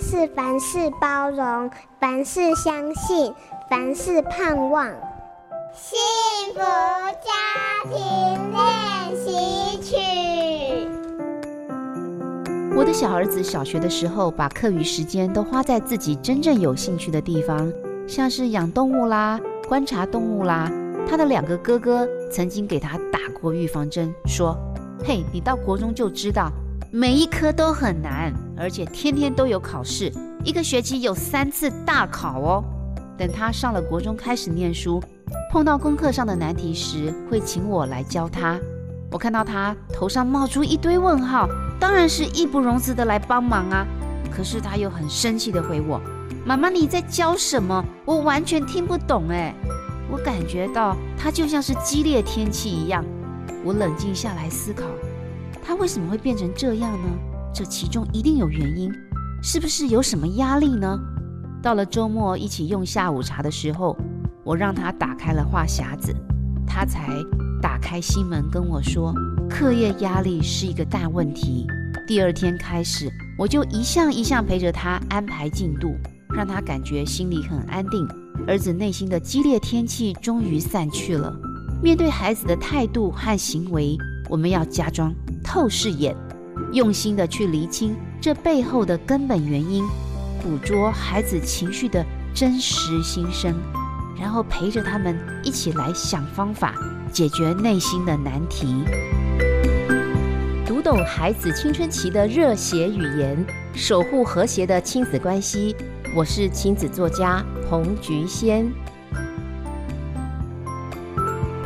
是凡事包容，凡事相信，凡事盼望。幸福家庭练习曲。我的小儿子小学的时候，把课余时间都花在自己真正有兴趣的地方，像是养动物啦、观察动物啦。他的两个哥哥曾经给他打过预防针，说：“嘿，你到国中就知道，每一科都很难，而且天天都有考试，一个学期有三次大考哦。等他上了国中开始念书，碰到功课上的难题时，会请我来教他。我看到他头上冒出一堆问号，当然是义不容辞的来帮忙啊。可是他又很生气的回我：妈妈，你在教什么？我完全听不懂哎。”我感觉到他就像是激烈天气一样。我冷静下来思考，他为什么会变成这样呢？这其中一定有原因，是不是有什么压力呢？到了周末一起用下午茶的时候，我让他打开了话匣子，他才打开心门跟我说，课业压力是一个大问题。第二天开始，我就一项一项陪着他安排进度，让他感觉心里很安定。儿子内心的激烈天气终于散去了。面对孩子的态度和行为，我们要加装透视眼，用心的去厘清这背后的根本原因，捕捉孩子情绪的真实心声，然后陪着他们一起来想方法解决内心的难题。读懂孩子青春期的热血语言，守护和谐的亲子关系。我是亲子作家彭菊仙。